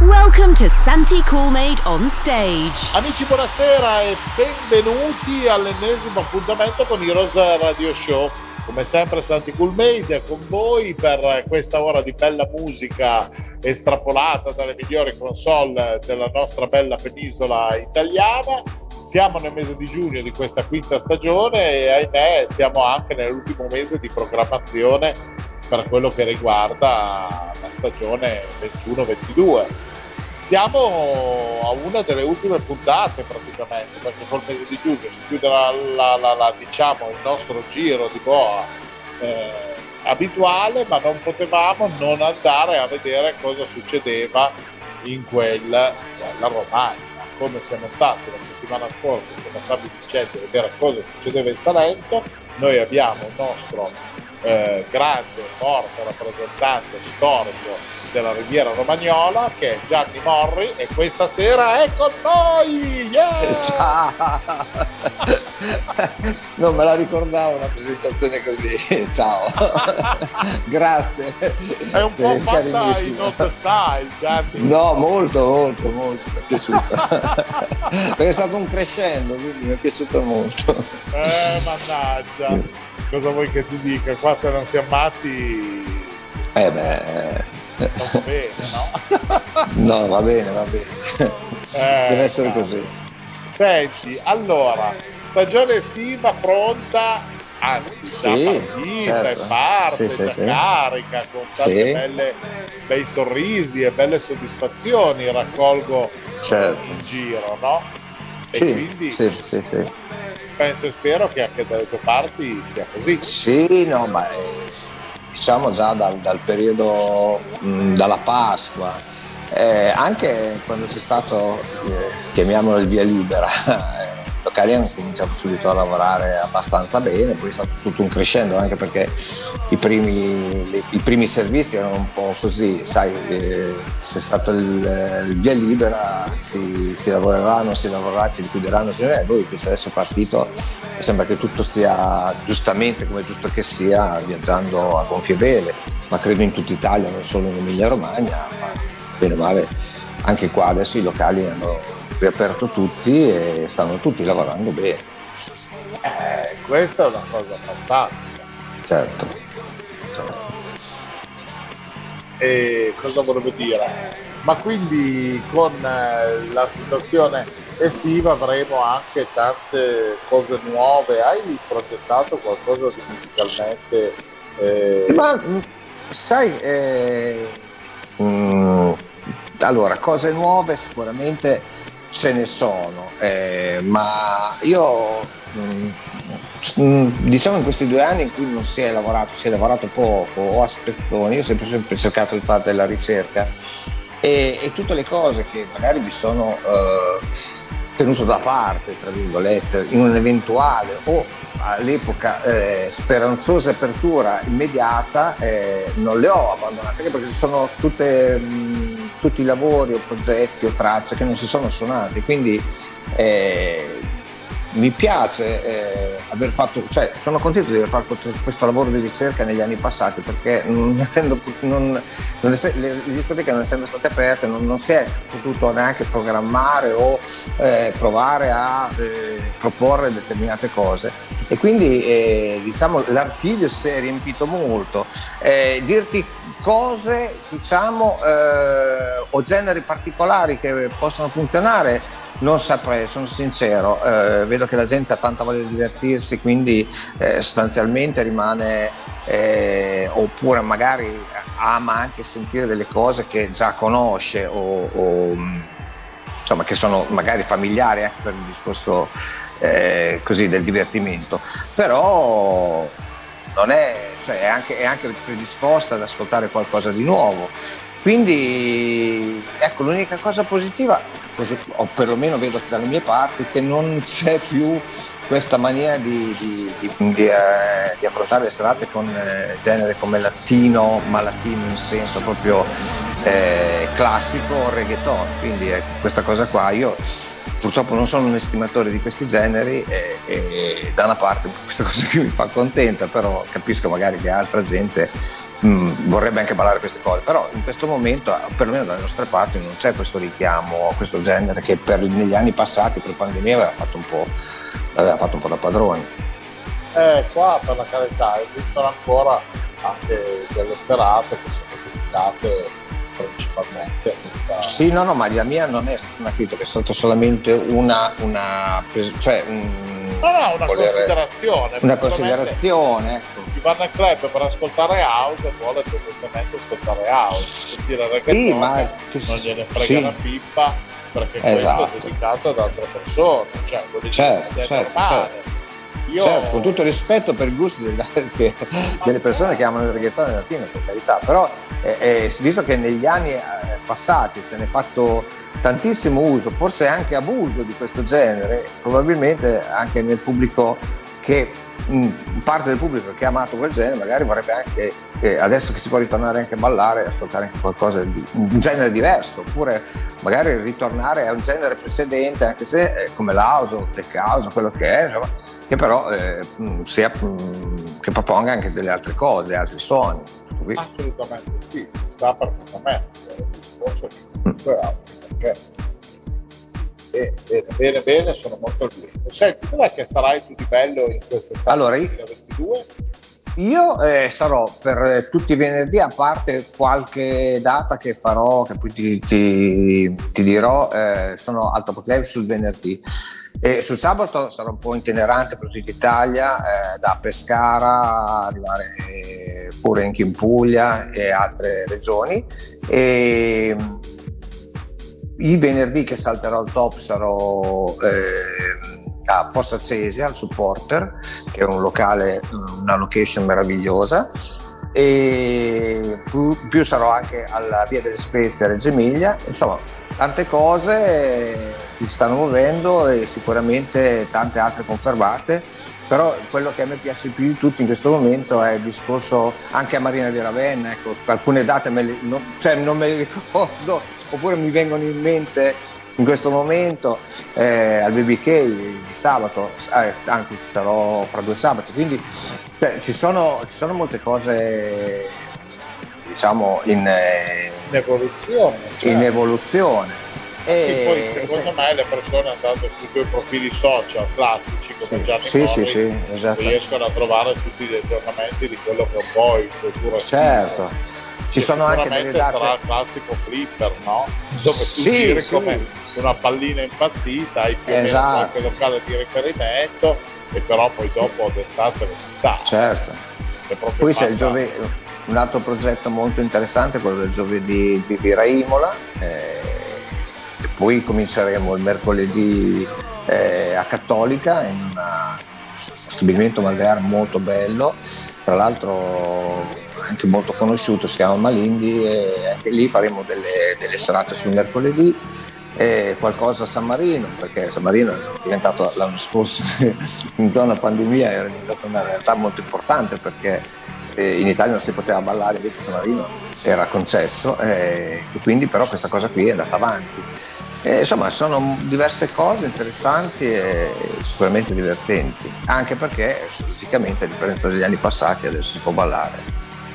Welcome to Santi Coolmade on stage. Amici, buonasera e benvenuti all'ennesimo appuntamento con Heroes Radio Show. Come sempre Santi Coolmade con voi per questa ora di bella musica estrapolata dalle migliori console della nostra bella penisola italiana. Siamo nel mese di giugno di questa quinta stagione e ahimè siamo anche nell'ultimo mese di programmazione per quello che riguarda la stagione 21-22 siamo a una delle ultime puntate praticamente, perché col mese di giugno si chiude la, la, la, diciamo, il nostro giro di boa eh, abituale, ma non potevamo non andare a vedere cosa succedeva in quella Romagna. Come siamo stati la settimana scorsa, siamo stati dicendo a vedere cosa succedeva in Salento, noi abbiamo un nostro eh, grande, forte rappresentante storico della Riviera Romagnola che è Gianni Morri e questa sera è con noi! Yeah! Ciao! non me la ricordavo una presentazione così, ciao! Grazie! È un po' fatta in not style Gianni! No, molto, molto, molto, mi è piaciuto! Perché è stato un crescendo, quindi mi è piaciuto molto! Eh, mannaggia! Cosa vuoi che ti dica? Qua se non si ammatti... Eh beh bene, no? no, va bene, va bene. Eh, Deve essere no. così. Senti, allora, stagione estiva pronta, anzi, sì, partita, certo. parte, sì, sì, carica, con tanti sì. belle, bei sorrisi e belle soddisfazioni raccolgo certo. in giro, no? E sì, quindi sì, sì, sì. penso e spero che anche dalle tue parti sia così. Sì, no, ma diciamo già dal, dal periodo mh, dalla Pasqua, eh, anche quando c'è stato, eh, chiamiamolo il via libera, eh, locali hanno cominciato subito a lavorare abbastanza bene, poi è stato tutto un crescendo anche perché i primi, i primi servizi erano un po' così, sai, eh, se è stato il, il via libera si, si, lavorerà, non si lavorerà, si liquideranno, si liquideranno, poi che adesso è partito sembra che tutto stia giustamente, come è giusto che sia, viaggiando a gonfie vele, ma credo in tutta Italia, non solo in Emilia Romagna, ma bene o male anche qua adesso i locali hanno riaperto tutti e stanno tutti lavorando bene. Eh, questa è una cosa fantastica. Certo, certo. E cosa volevo dire? Ma quindi con eh, la situazione estiva avremo anche tante cose nuove. Hai progettato qualcosa di musicalmente? Eh... Ma sai, eh, mm, allora, cose nuove sicuramente ce ne sono, eh, ma io mm, diciamo in questi due anni in cui non si è lavorato, si è lavorato poco o a spezzoni, io ho sempre, sempre cercato di fare della ricerca e, e, tutte le cose che magari mi sono eh, tenuto da parte, tra virgolette, in un'eventuale o all'epoca eh, speranzosa apertura immediata, eh, non le ho abbandonate perché sono tutte... Mh, tutti i lavori o progetti o tracce che non si sono suonati. Quindi eh, mi piace eh, aver fatto, cioè sono contento di aver fatto questo lavoro di ricerca negli anni passati perché non non, non ess- le, le, discoteche non essendo state aperte non, non, si è potuto neanche programmare o eh, provare a eh, proporre determinate cose e quindi eh, diciamo l'archivio si è riempito molto. Eh, dirti cose diciamo eh, o generi particolari che possono funzionare non saprei, sono sincero, eh, vedo che la gente ha tanta voglia di divertirsi, quindi eh, sostanzialmente rimane, eh, oppure magari ama anche sentire delle cose che già conosce o, o insomma che sono magari familiari anche per il discorso eh, così del divertimento. Però non è, cioè è, anche, è anche predisposta ad ascoltare qualcosa di nuovo. Quindi ecco, l'unica cosa positiva, o perlomeno vedo dalle mie parti, che non c'è più questa mania di, di, di, di eh, affrontare le serate con eh, genere come latino, ma latino in senso proprio eh, classico, reggaeton. Quindi questa cosa qua io purtroppo non sono un estimatore di questi generi e, e da una parte questa cosa qui mi fa contenta, però capisco magari che altra gente mh, mm, vorrebbe anche ballare queste cose, però in questo momento, perlomeno dalle nostre parti, non c'è questo richiamo a questo genere che per, negli anni passati, per pandemia, aveva fatto un po', aveva fatto un po da padrone. Eh, qua per la carità esistono ancora anche delle serate che sono dedicate principalmente. Questa... Sì, no, no, ma la mia non è una critica, è stata solamente una, una cioè, un, no, no, una volere, considerazione. Una considerazione, ecco. Chi va nel club per ascoltare house vuole semplicemente ascoltare house, sentire reggaeton, sì, ma... non gliene frega sì. una pippa perché esatto. questo è dedicato ad altre persone, cioè lo certo, certo, certo. Io... Certo, con tutto rispetto per i gusti delle, delle persone che amano il reggaeton latino, per carità, però eh, eh, visto che negli anni eh, passati se ne è fatto tantissimo uso, forse anche abuso di questo genere, probabilmente anche nel pubblico che parte del pubblico che ha amato quel genere magari vorrebbe anche eh, adesso che si può ritornare anche a ballare ascoltare anche qualcosa di un genere diverso oppure magari ritornare a un genere precedente anche se eh, come l'house o tech house quello che è insomma, che però eh, sia, che proponga anche delle altre cose altri suoni assolutamente sì ci sta perfettamente il discorso comunque mm. perché Bene, bene, bene, bene, sono molto lieto. Senti, dov'è che sarai tu di bello in quest'estate allora, 2022? Io eh, sarò per tutti i venerdì, a parte qualche data che farò, che poi ti, ti, ti dirò, eh, sono al Top sul venerdì. E sul sabato sarò un po' itinerante per tutta Italia, eh, da Pescara, arrivare pure anche in Puglia e altre regioni. E, i venerdì che salterò al top sarò eh, a Fossa Cesia, al Supporter, che è un locale, una location meravigliosa. E più, più sarò anche alla Via delle Spezie a Reggio Emilia. Insomma, tante cose si stanno muovendo e sicuramente tante altre confermate però quello che a me piace più di tutto in questo momento è il discorso anche a Marina di Ravenna, ecco, alcune date me le, non, cioè non me le ricordo, oppure mi vengono in mente in questo momento eh, al BBK di sabato, eh, anzi sarò fra due sabati, quindi cioè, ci, sono, ci, sono, molte cose diciamo in, eh, evoluzione. Cioè. In evoluzione e, sì, poi secondo me le persone andando sui tuoi profili social classici come sì, Gianni sì, Mori, sì, sì, esatto. riescono a trovare tutti gli aggiornamenti di quello che è un po' il futuro certo ci sono anche delle date sarà il classico flipper no? dove tu sì, sì. come una pallina impazzita hai più esatto. o meno qualche locale di riferimento e però poi dopo d'estate lo si sa certo poi c'è il giovedì un altro progetto molto interessante quello del giovedì di Vira Imola eh, poi cominceremo il mercoledì eh, a Cattolica in uno stabilimento Malvear molto bello, tra l'altro anche molto conosciuto, si chiama Malindi e anche lì faremo delle, delle serate sul mercoledì qualcosa a San Marino, perché San Marino è diventato l'anno scorso, in zona pandemia, era diventata una realtà molto importante perché eh, in Italia non si poteva ballare, invece San Marino era concesso e quindi però questa cosa qui è andata avanti. E, insomma, sono diverse cose interessanti e sicuramente divertenti, anche perché logicamente a differenza degli anni passati adesso si può ballare,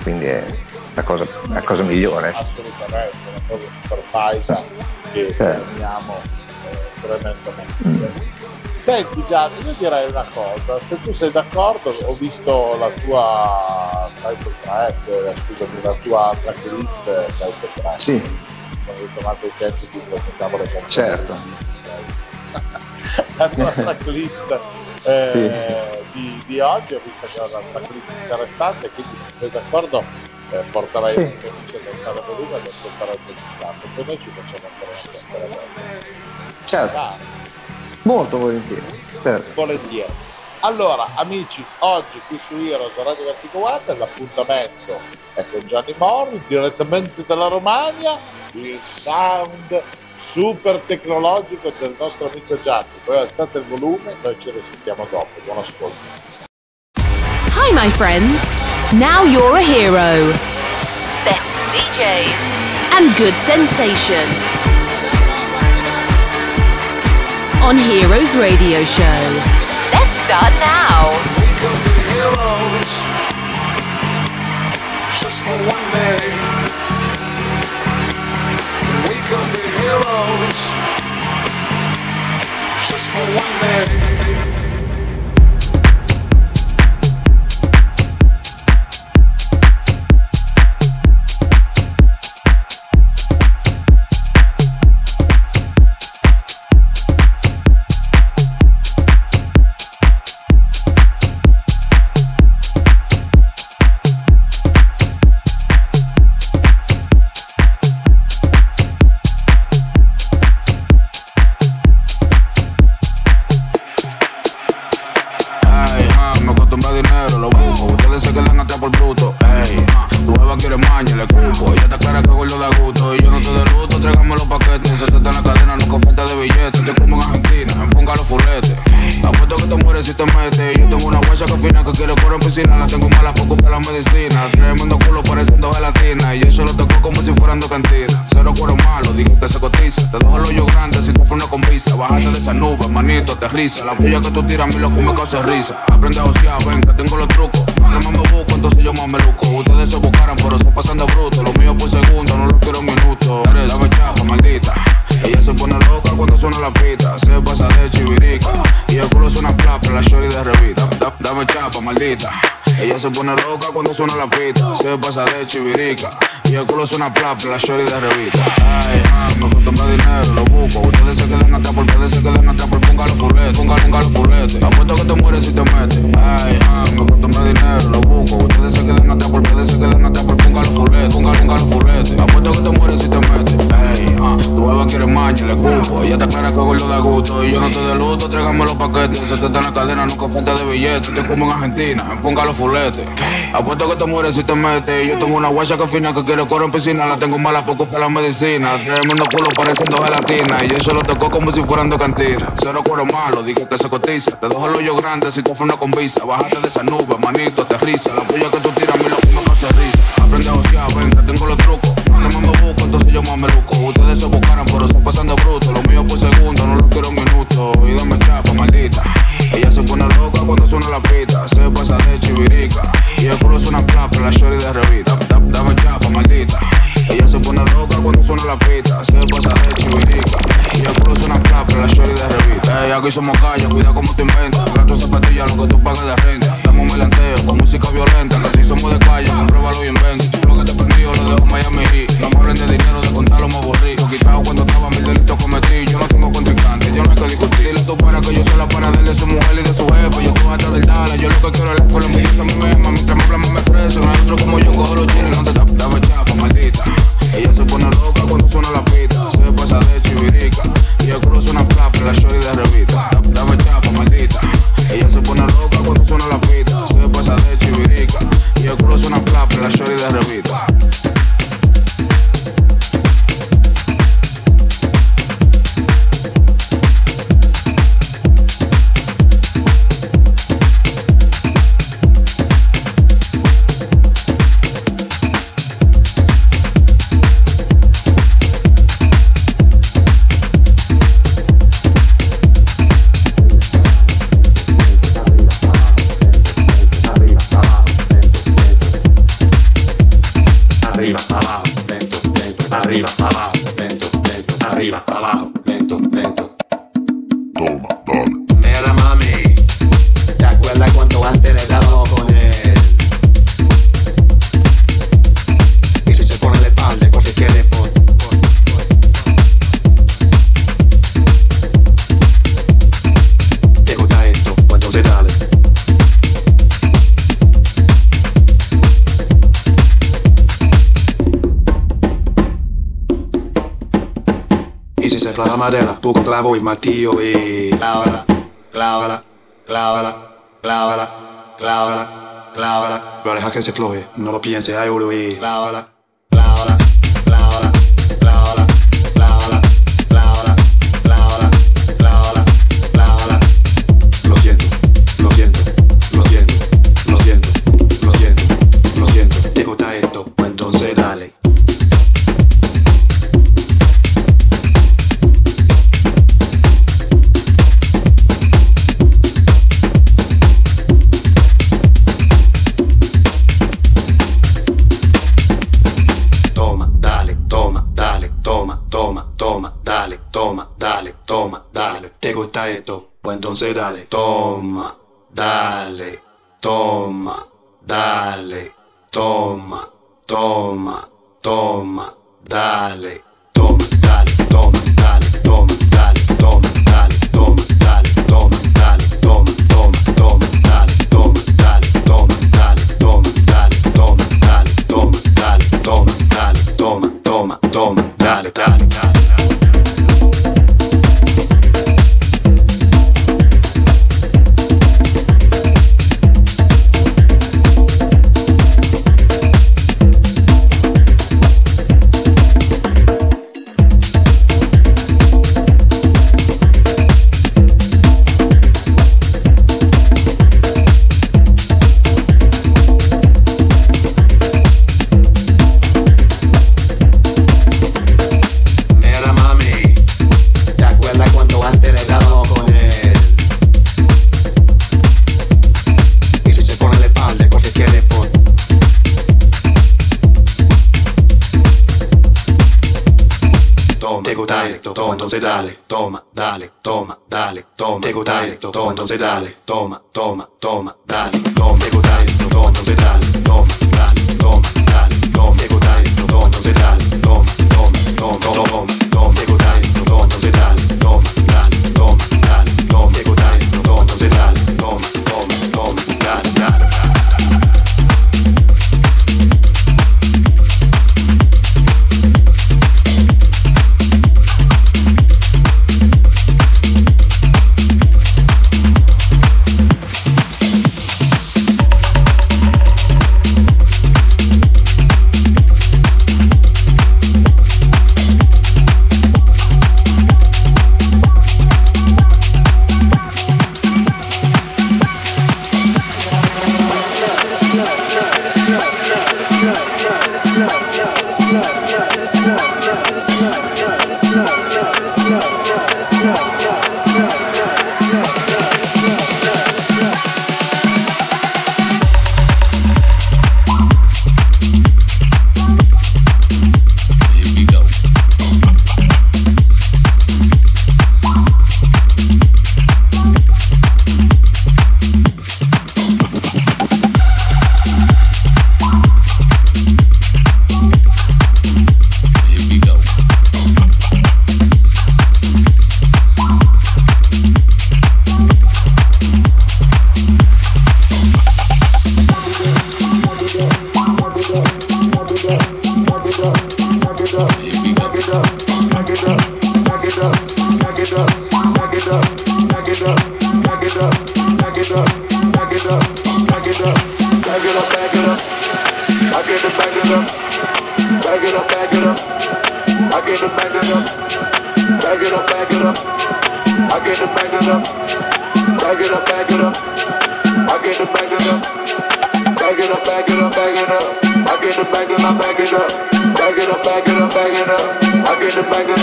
quindi è la cosa, la cosa migliore. Assolutamente, una cosa super faisa che teniamo eh, tremendomente. Mm. Senti Gianni, io direi una cosa, se tu sei d'accordo, ho visto la tua title track, eh, scusami, la tua tracklist title track. Sì quando chiamato i tempi ti presentavo le canzoni. Certo. la tua tracklist eh, sì. di, di, oggi ho visto che era una tracklist interessante, quindi se sei d'accordo eh, porterai sì. un amici ad alzare volume ed ascoltare il registrato, poi noi ci facciamo ancora una. Certo. Ah. Molto volentieri. Certo. Volentieri. Allora, amici, oggi qui su Heroes Radio Vertigo Watt l'appuntamento è con Gianni Morri direttamente dalla Romagna il sound super tecnologico del nostro amico Gianni. Poi alzate il volume, noi ce ne sentiamo dopo. Buon ascolto. Hi my friends, now you're a hero. Best DJs and good sensation. On Heroes Radio Show. Start now. Heroes just for one day. Heroes just for one day. Te dejo el hoyo grande si tú una con visa. Bájate de esa nube, manito, aterriza. La puya que tú tiras, mi loco me causa risa. Aprende a josear, ven, que tengo los trucos. Más me busco, entonces yo más me luco. Ustedes se buscaran, pero se pasan de bruto. Lo mío por segundo, no lo quiero en minuto. Eres, dame chapa, maldita. Ella se pone loca cuando suena la pita. Se pasa de chivirica. Y el culo suena plapa, la shorty de revista. Da- Dame chapa, maldita. Ella se pone loca cuando suena la pita. Se pasa de chivirica. Y el culo suena plapa, la shorty de revista. Ay, ah, me acostumbra dinero, lo busco. Ustedes se quedan atrás por ustedes se quedan atrás por fuletes. Ponga, ponga los fuletes. Apuesto que te mueres si te metes. Ay, ah, me acostumbra dinero, lo busco. Ustedes se quedan atrás por ustedes se quedan atrás por fuletes. Ponga, ponga los fuletes. Apuesto que te mueres si te metes. Ay, ah, tu jeva quiere maña, le cupo. Ella está clara que gordo da gusto. Y yo no estoy de luto, tráigame los paquetes. Se te está en la cadena, nunca falta de billetes. Te como en Argentina, me ponga los fuletes. Apuesto que te mueres si te metes. Yo tengo una guacha que fina que quiere correr en piscina. La tengo mala poco para la medicina. Tremendo culo pareciendo gelatina. Y eso lo tocó como si fueran de cantina. Cero cuero malo, dije que se cotiza. Te dejo el hoyo grande si tú fueras una con visa. Bájate de esa nube, manito, aterriza. La puya que tú tiras, mi loco causa risa. Aprende a josear, ven, que tengo los trucos. Más me busco, entonces yo más me luco. Ustedes se buscaran, pero se pasan de bruto. Lo mío por segundo, no lo quiero en minuto. Y dame chapa, maldita. Ella se pone loca cuando suena la pita. Y culo suena plapa, la shorty de revista. Da- Dame chapa, maldita. Ella se pone loca cuando suena la pita. Se pasa de chivirica. Y el culo suena plapa, la shorty de revista. Ey, aquí somos calle, cuida como te inventas. Gasto en zapatillas, lo que tú pagas de renta. Damos un melanteo con música violenta. Que si somos de calle, compruébalo y inventa. Lo que te prendió lo dejo Miami Heat. No me rende dinero de contarlo, me aburrí. Lo quitado cuando estaba mil delitos cometí. Yo no tengo contrincante, yo no hay que discutir. Dile tú para que yo soy la para de su mujer y de su jefe. Yo cojo hasta del dale. Yo lo que quiero es la escuela envidiosa a mí me clavo y martillo y clávala, clávala, clávala, clávala, clávala, clávala. Pero deja que se floje, no lo piense, ay oro y clávala, esto? Pues entonces dale, toma, dale, toma, dale, toma, toma, toma, dale, toma, dale, toma, dale, toma, dale, toma, dale, toma, dale, toma, dale, toma, toma, toma, toma, entonces dale, toma, dale, toma, dale, toma, te gusta esto, toma, entonces dale, toma, toma, toma, dale, toma, te gusta esto, toma, entonces dale, toma, dale, toma, dale, toma, te gusta esto, toma, entonces dale, toma, toma, toma, toma,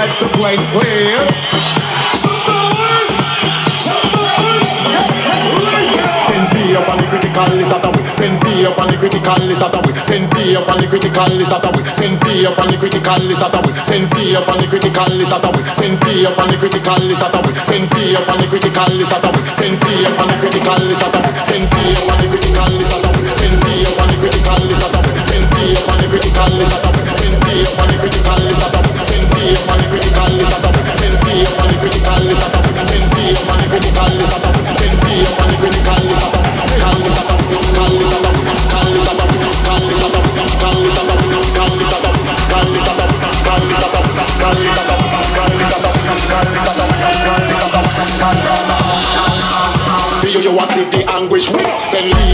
Let the place where. critical is that a. Send on the critical. Send P up on the critical list. that the way. Send P up on the critical list. that the way. Send P up on the critical list. that the way. Send P up on the critical list. that the way. Send P up on the critical list. that the way. Send P up on the critical list. that the way. Send P up on the critical list. that the way. Send P up on the critical list. that the way. Send P up on the critical is. Hallelujah.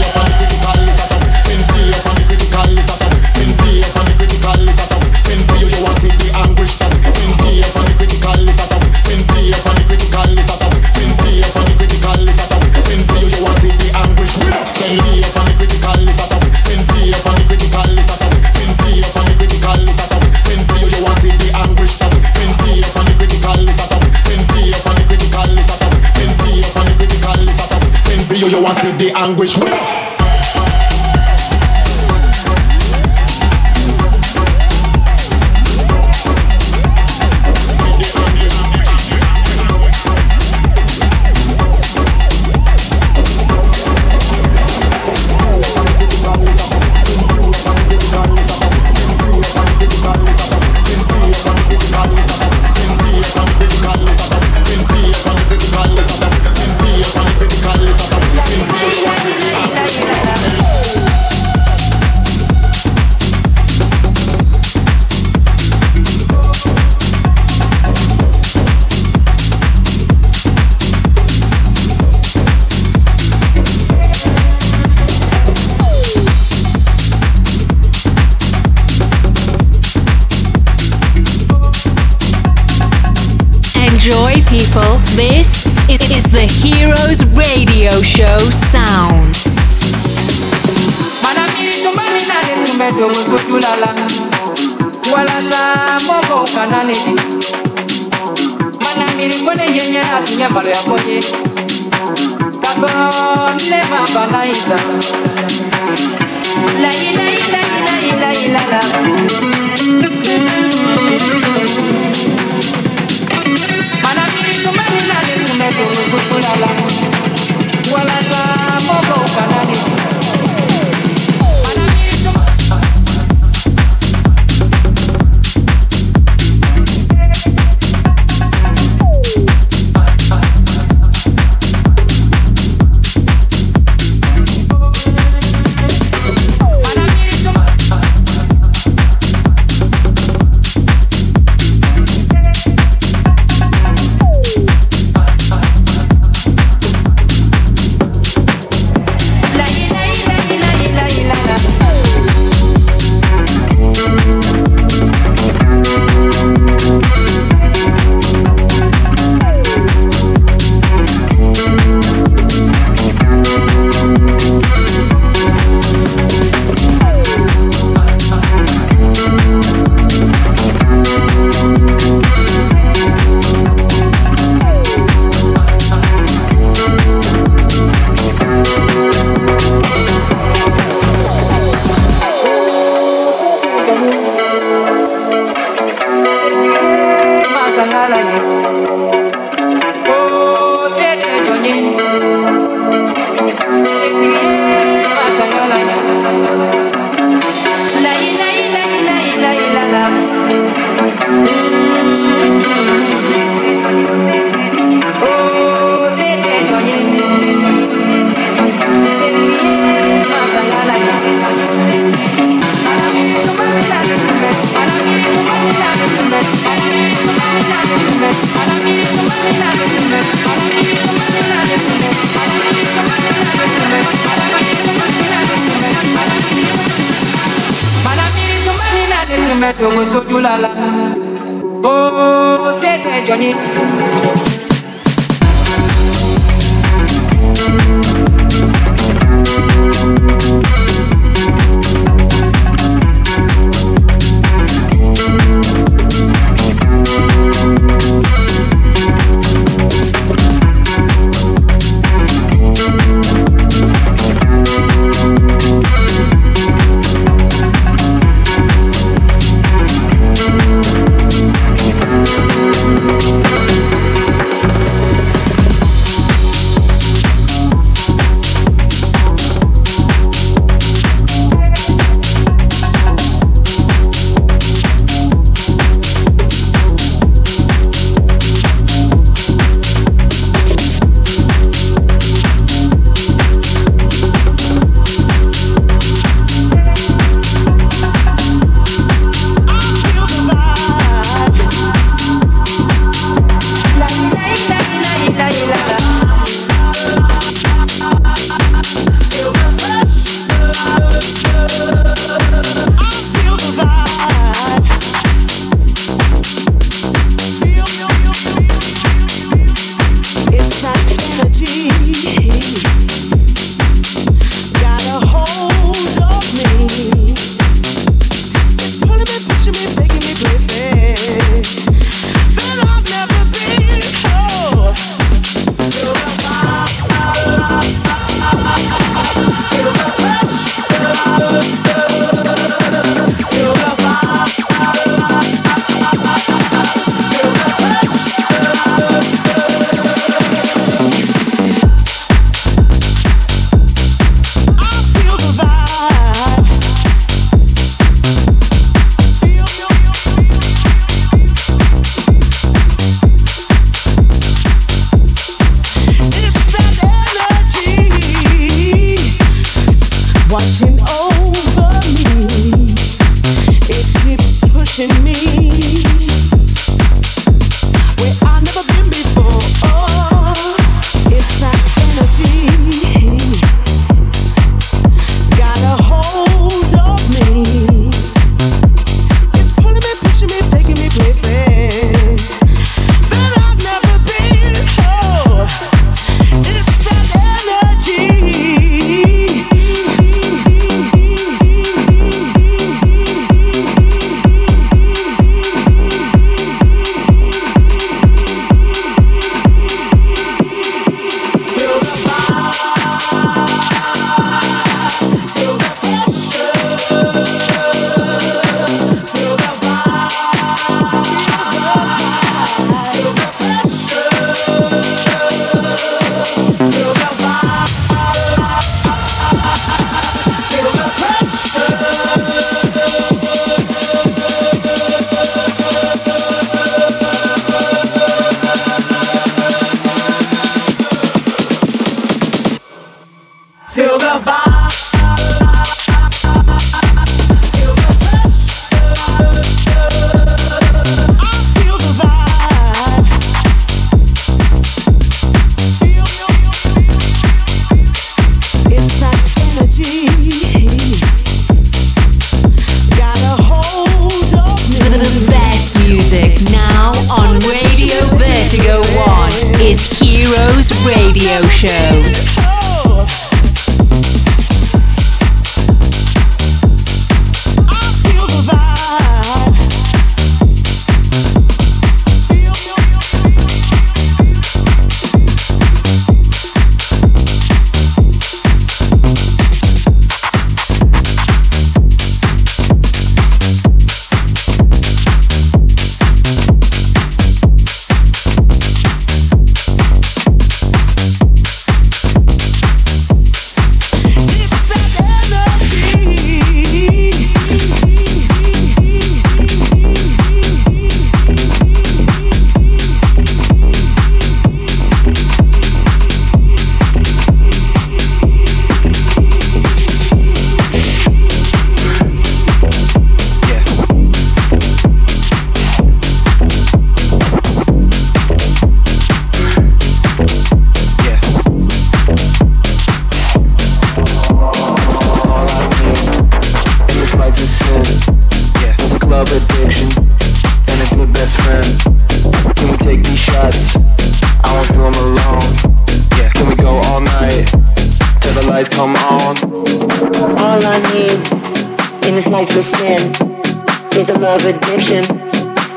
Is a love addiction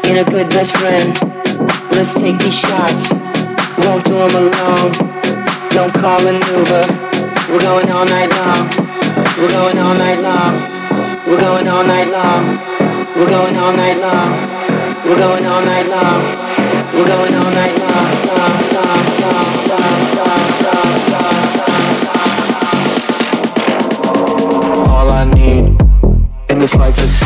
and a good best friend. Let's take these shots. Won't do them alone. Don't call an Uber. We're going all night long. We're going all night long. We're going all night long. We're going all night long. We're going all night long. We're going all night long. All I need in this life is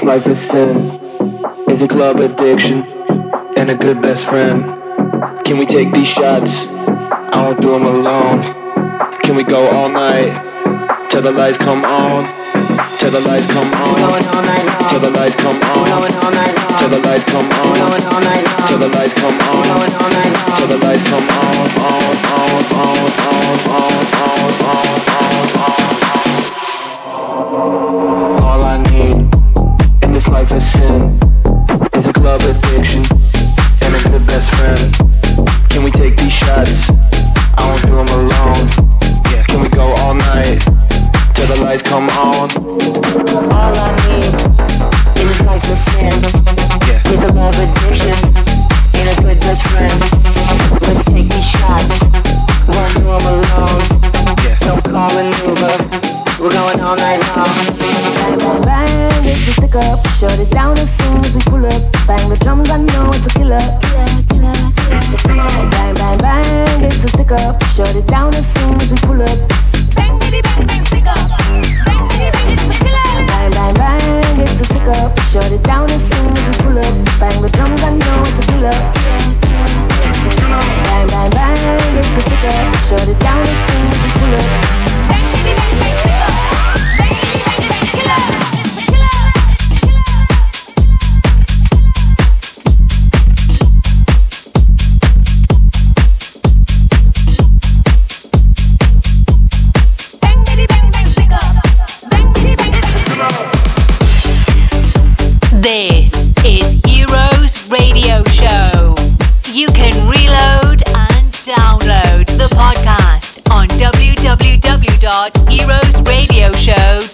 this life is sin is a club addiction and a good best friend. Can we take these shots? I won't do them alone. Can we go all night till the lights come on? Till the lights come on. Till the lights come on. Till the lights come on. Till the lights come on. Till the lights come on. On, on, on, on, on, life is sin is a club addiction and a good best friend. Can we take these shots?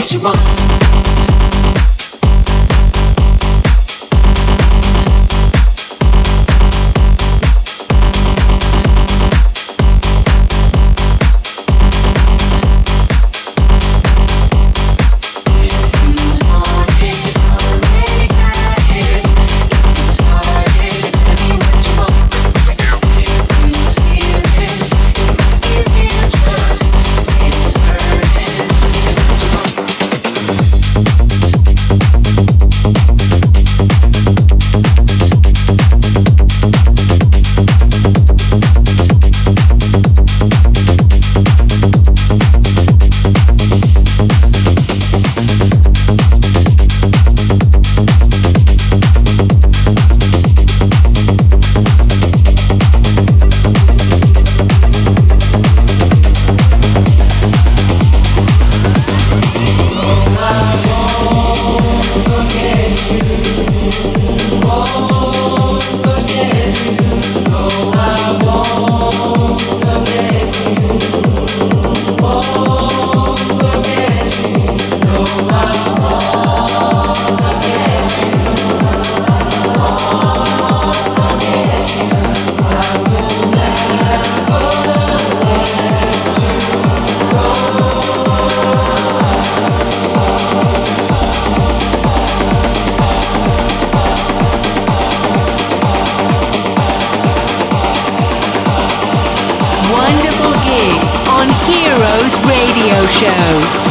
What you want. Radio Show.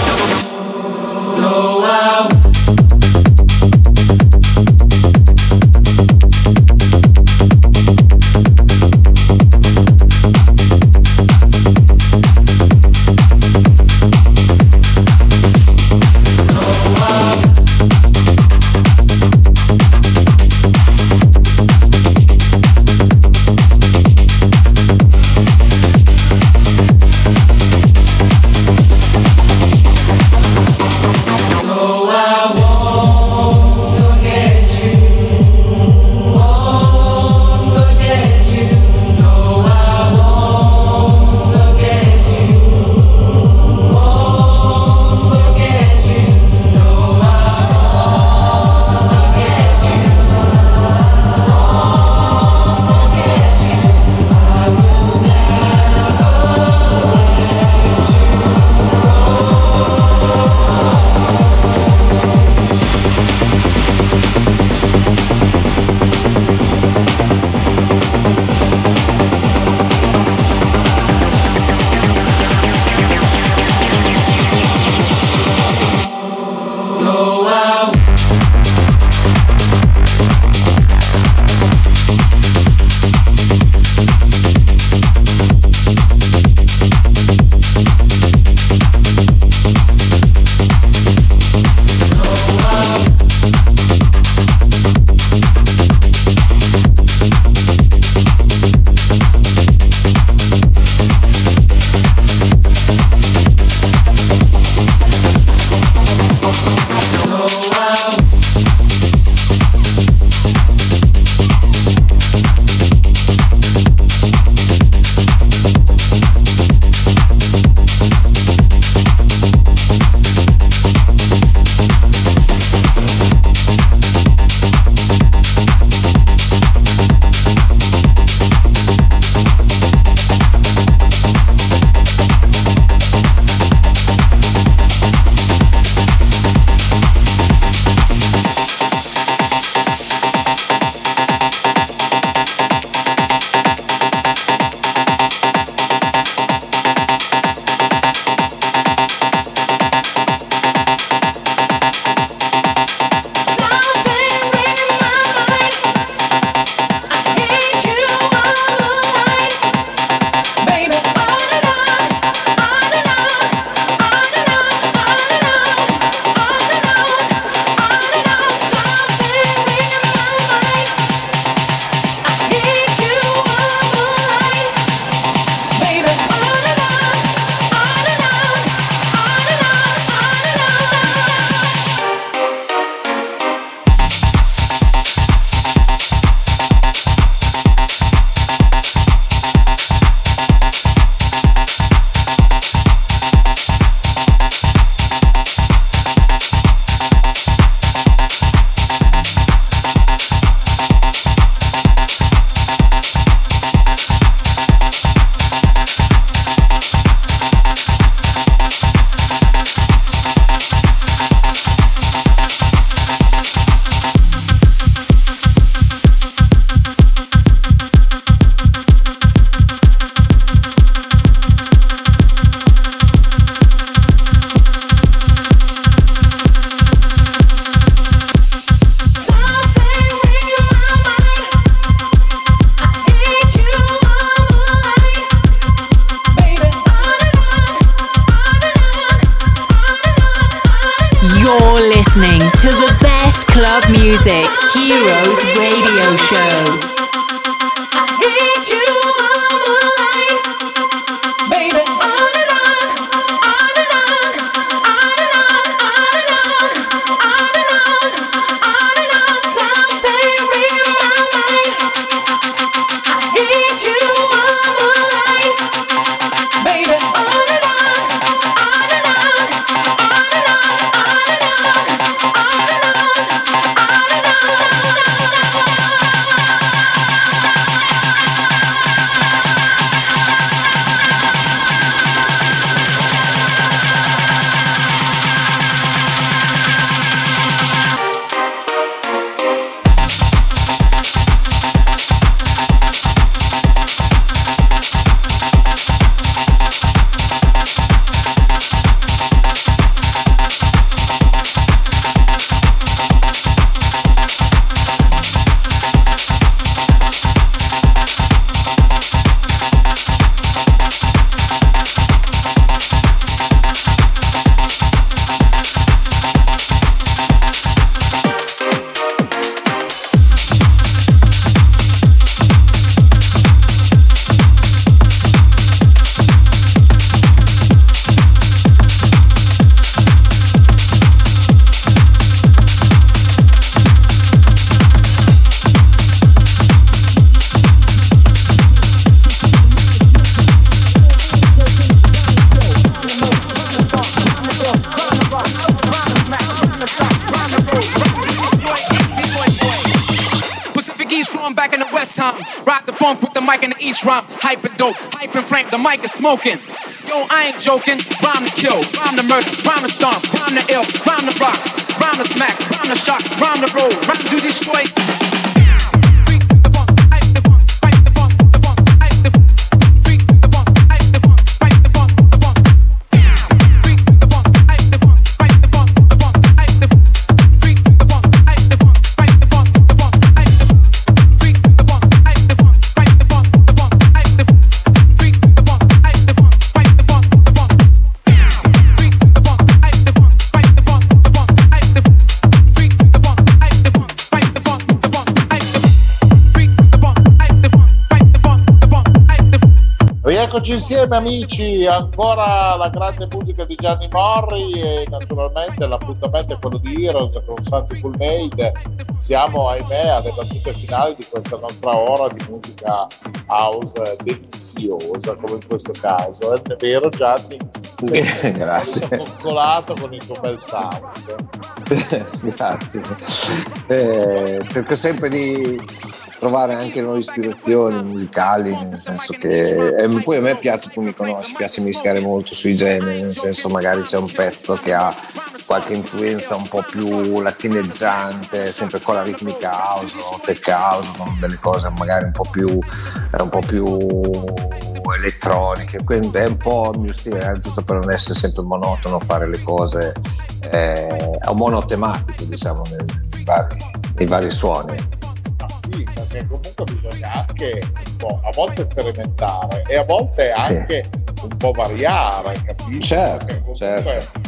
Smoking. Yo, I ain't joking. Rhyme to kill, rhyme to murder, rhyme to stomp, rhyme to ill, rhyme to rock, rhyme to smack, rhyme to shock, rhyme to roll, Eccoci insieme amici, ancora la grande musica di Gianni Morri e naturalmente l'appuntamento è quello di Heroes con Santi Coolmade. Siamo ahimè alle battute finali di questa nostra ora di musica house deliziosa come in questo caso. È vero Gianni? Grazie. Coccolato con il tuo bel sound. Grazie. Eh, cerco sempre di trovare anche nuove ispirazioni musicali, nel senso che eh, poi a me piace, tu mi conosci, piace mischiare molto sui generi, nel senso magari c'è un pezzo che ha qualche influenza un po' più latineggiante, sempre con la ritmica house o tech house, con delle cose magari un po' più, un po più elettroniche, quindi è un po' il mio stile, eh, giusto per non essere sempre monotono, fare le cose eh, a monotematico, diciamo, nei, nei, vari, nei vari suoni perché comunque bisogna anche po' a volte sperimentare e a volte anche sì. un po' variare, capisci? Certo, certo.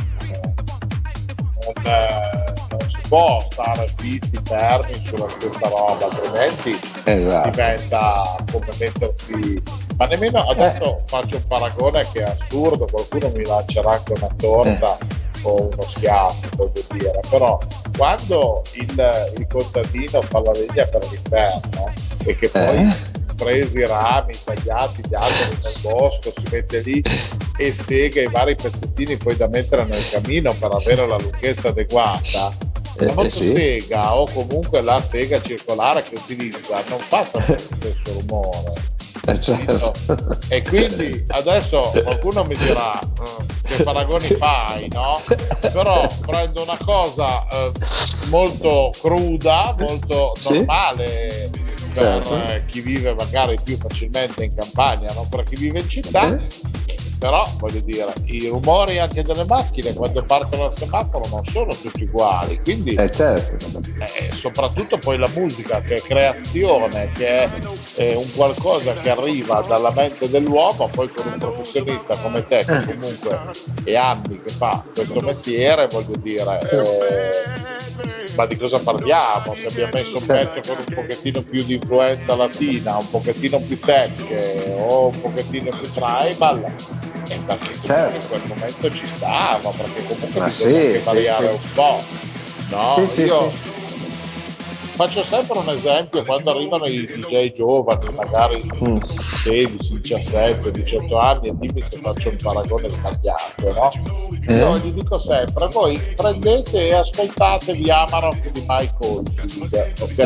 Non, eh, non, si può stare fissi, fermi sulla stessa roba, altrimenti esatto. diventa come mettersi. Ma nemmeno adesso eh. faccio un paragone che è assurdo, qualcuno mi lancerà anche una torta. Eh o uno schiaffo, voglio dire, però quando il, il contadino fa la legna per l'inverno e che poi eh? presi i rami tagliati gli alberi nel bosco si mette lì e sega i vari pezzettini poi da mettere nel camino per avere la lunghezza adeguata la eh, motosega eh sì. o comunque la sega circolare che utilizza non fa sempre lo stesso rumore eh, certo. e quindi adesso qualcuno mi dirà mm, che paragoni fai no? però prendo una cosa eh, molto cruda molto normale sì per certo. Eh, chi vive magari più facilmente in campagna, non per chi vive in città. Eh? Però voglio dire, i rumori anche delle macchine quando partono al semaforo non sono tutti uguali, quindi eh certo. eh, soprattutto poi la musica che è creazione, che è eh, un qualcosa che arriva dalla mente dell'uomo, poi con un professionista come te che comunque è anni che fa questo mestiere, voglio dire, eh, ma di cosa parliamo? Se abbiamo messo un pezzo con un pochettino più di influenza latina, un pochettino più tech o un pochettino più tribal, perché Certo. in quel momento ci stava, perché comunque Ma bisogna sì, variare sì. un po'. No, Sì, io. Faccio sempre un esempio quando arrivano i DJ giovani, magari Mm. 16, 17, 18 anni, e dimmi se faccio un paragone sbagliato, no? Eh? Io gli dico sempre, voi prendete e ascoltatevi Amarok di Mike Oldfield, ok?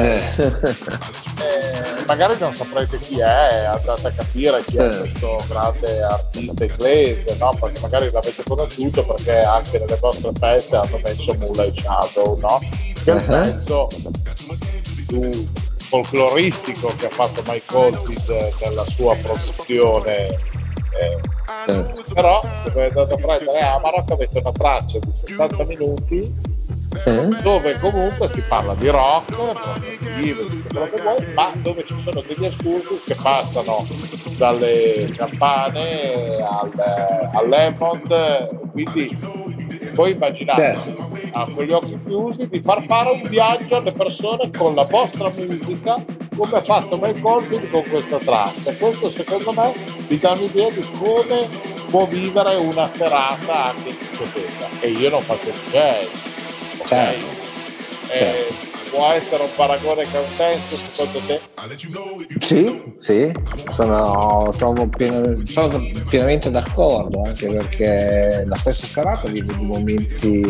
Eh, magari non saprete chi è, andate a capire chi è Sì. questo grande artista inglese, no? Perché magari l'avete conosciuto perché anche nelle vostre feste hanno messo Mullah Shadow, no? Che è il Eh. pezzo più folcloristico che ha fatto Mike Oldfield nella sua produzione. eh, però se voi andate a prendere Amarok avete una traccia di 60 minuti dove comunque si parla di rock, progressivo, tutto quello che vuoi, ma dove ci sono degli excursus che passano dalle campane al, all'Emond, quindi voi immaginate a quegli occhi chiusi di far fare un viaggio alle persone con la vostra musica come ha fatto Mike Oldfield con questa traccia. Questo secondo me vi dà un'idea di come può vivere una serata anche in discoteca. E io non faccio DJ, ok? Certo. Eh, può essere un paragone che ha un senso secondo te? Sì, sì, sono, pieno- sono pienamente d'accordo, anche perché la stessa serata vive di momenti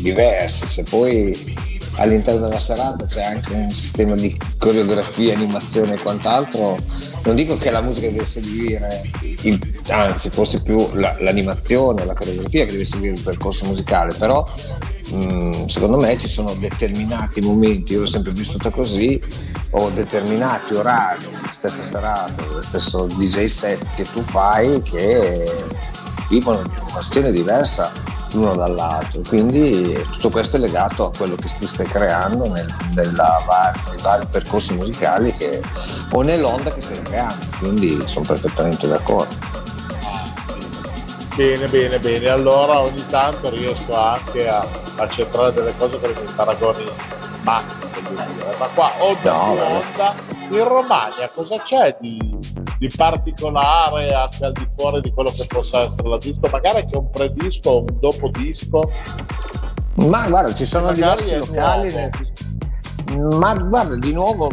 diversi, se poi all'interno della serata c'è anche un sistema di coreografia, animazione e quant'altro, non dico che la musica deve seguire, il- anzi forse più la- l'animazione, la coreografia che deve seguire il percorso musicale, però Mm, secondo me ci sono determinati momenti, io l'ho sempre vissuta così, o determinati orari, la stessa serata, lo stesso DJ set che tu fai che vivono di una questione diversa l'uno dall'altro. Quindi tutto questo è legato a quello che tu stai creando nel- nella va- nei vari percorsi musicali che- o nell'onda che stai creando. Quindi sono perfettamente d'accordo. Bene, bene, bene. Allora ogni tanto riesco anche a, a centrare delle cose per i miei paragoni ma, ma qua onda No, onda, in Romagna cosa c'è di, di particolare anche al di fuori di quello che possa essere la disco? Magari anche un predisco o un dopo disco? Ma guarda, ci sono Magari diversi locali. nuovo. Ma guarda, di nuovo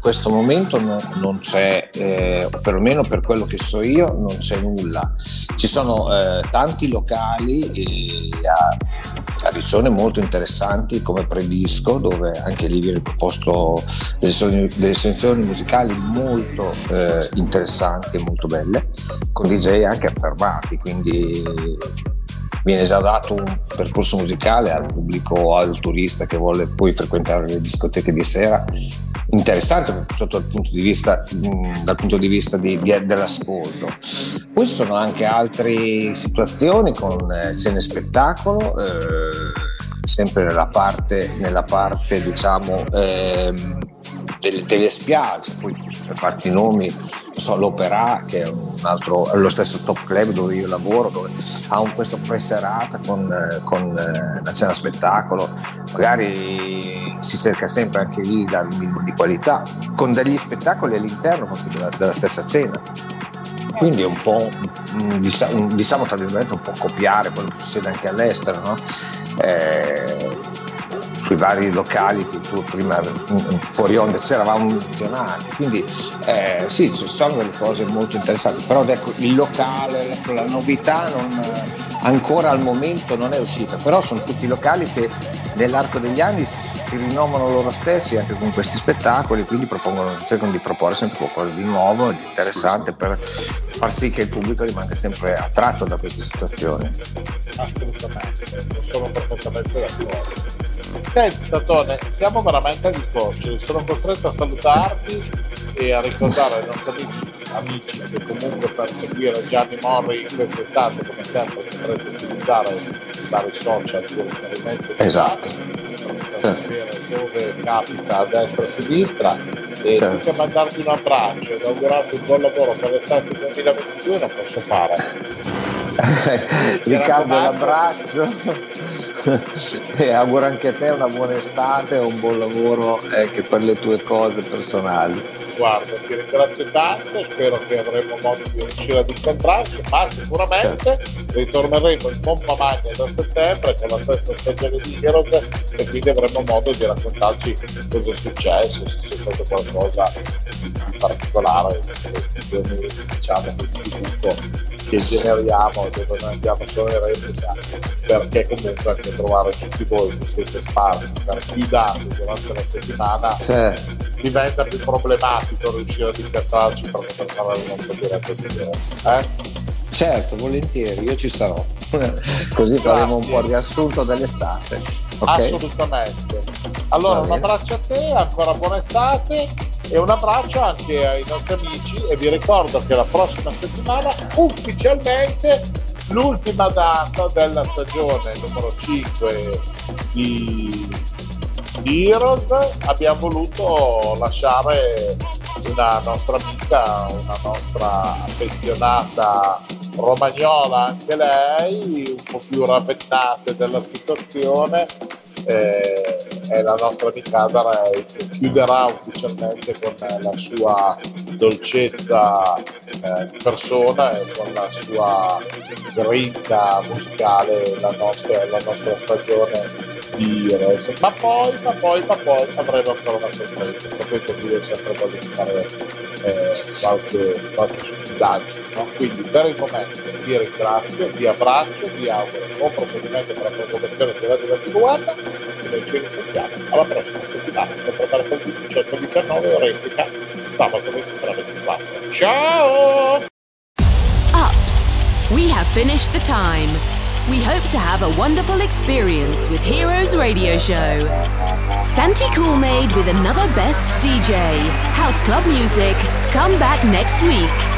questo momento no- non c'è, eh, perlomeno per quello che so io, non c'è nulla. Ci sono eh, tanti locali eh, a, a Riccione molto interessanti come predisco, dove anche lì viene proposto delle, selezioni- delle selezioni musicali molto eh, interessanti e molto belle, con DJ anche affermati, quindi viene già dato un percorso musicale al pubblico al turista che vuole poi frequentare le discoteche di sera interessante sotto il punto di vista, mh, dal punto di vista di- di- dell'ascolto. Poi ci sono anche altre situazioni con eh, cene spettacolo, eh, sempre nella parte, nella parte diciamo ehm, delle, delle spiagge, poi per farti i nomi, so, l'Opera che è un altro, lo stesso top club dove io lavoro, dove ha un, questo pre-serata con, con eh, la cena spettacolo, magari si cerca sempre anche lì dal minimo di qualità, con degli spettacoli all'interno della, della stessa cena. Quindi è un po', diciamo, diciamo tra virgolette, un po' copiare quello che succede anche all'estero, no? Eh, sui vari locali che tu prima mm, fuori onda eravamo menzionati. Quindi eh, sì, ci sono delle cose molto interessanti, però ecco, il locale, ecco, la novità non, ancora al momento non è uscita, però sono tutti locali che nell'arco degli anni si, si rinnovano loro stessi anche con questi spettacoli, quindi propongono, cercano di proporre sempre qualcosa di nuovo, di interessante per far sì che il pubblico rimanga sempre attratto da queste situazioni. Assolutamente, sono perfettamente d'accordo. Senti Tatone, siamo veramente agli sbocci, sono costretto a salutarti e a ricordare ai nostri amici, che comunque per seguire Gianni Morri in quest'estate come sempre potrete utilizzare i vari social di riferimento Esatto. per sapere dove capita a destra e a sinistra e Certo. più che mandarti un abbraccio ed augurarti un buon lavoro per l'estate 2022 non posso fare. Raccomando. l'abbraccio. e auguro anche a te una buona estate e un buon lavoro anche per le tue cose personali. Guarda, ti ringrazio tanto, spero che avremo modo di riuscire ad incontrarci, ma sicuramente ritorneremo in pompa magna da settembre con la sesta stagione di Heroes e quindi avremo modo di raccontarci cosa è successo, se c'è stato qualcosa particolare diciamo, di tutto che generiamo dove noi andiamo solo in replica perché comunque anche trovare tutti voi che siete sparsi per dati durante la settimana Sì. diventa più problematico riuscire ad incastrarci per poter fare il nostro diretto di diverso. Eh? Certo, volentieri, io ci sarò. Così faremo un po' il riassunto dell'estate. ok? Assolutamente. Allora un abbraccio a te, ancora buona estate e un abbraccio anche ai nostri amici e vi ricordo che la prossima settimana ufficialmente l'ultima data della stagione numero 5 di, di Heroes abbiamo voluto lasciare una nostra amica, una nostra affezionata romagnola anche lei, un po' più ravennate della situazione eh, è la nostra amica Adara che chiuderà ufficialmente con la sua dolcezza eh, di persona e con la sua grinta musicale la nostra, la nostra stagione di Heroes. Ma poi, ma poi, ma poi avremo ancora una sorpresa. Sapete che io sempre voglio fare eh, qualche, qualche no? Quindi per il momento vi ringrazio, vi abbraccio, vi auguro un buon procedimento per la promozione di Radio 21 e noi ci risentiamo alla prossima settimana, sempre per il 18-19 replica sabato 23-24. Ciao! Ups, we have finished the time. We hope to have a wonderful experience with Heroes Radio Show. Santi Coolmade with another best DJ. House Club Music. Come back next week.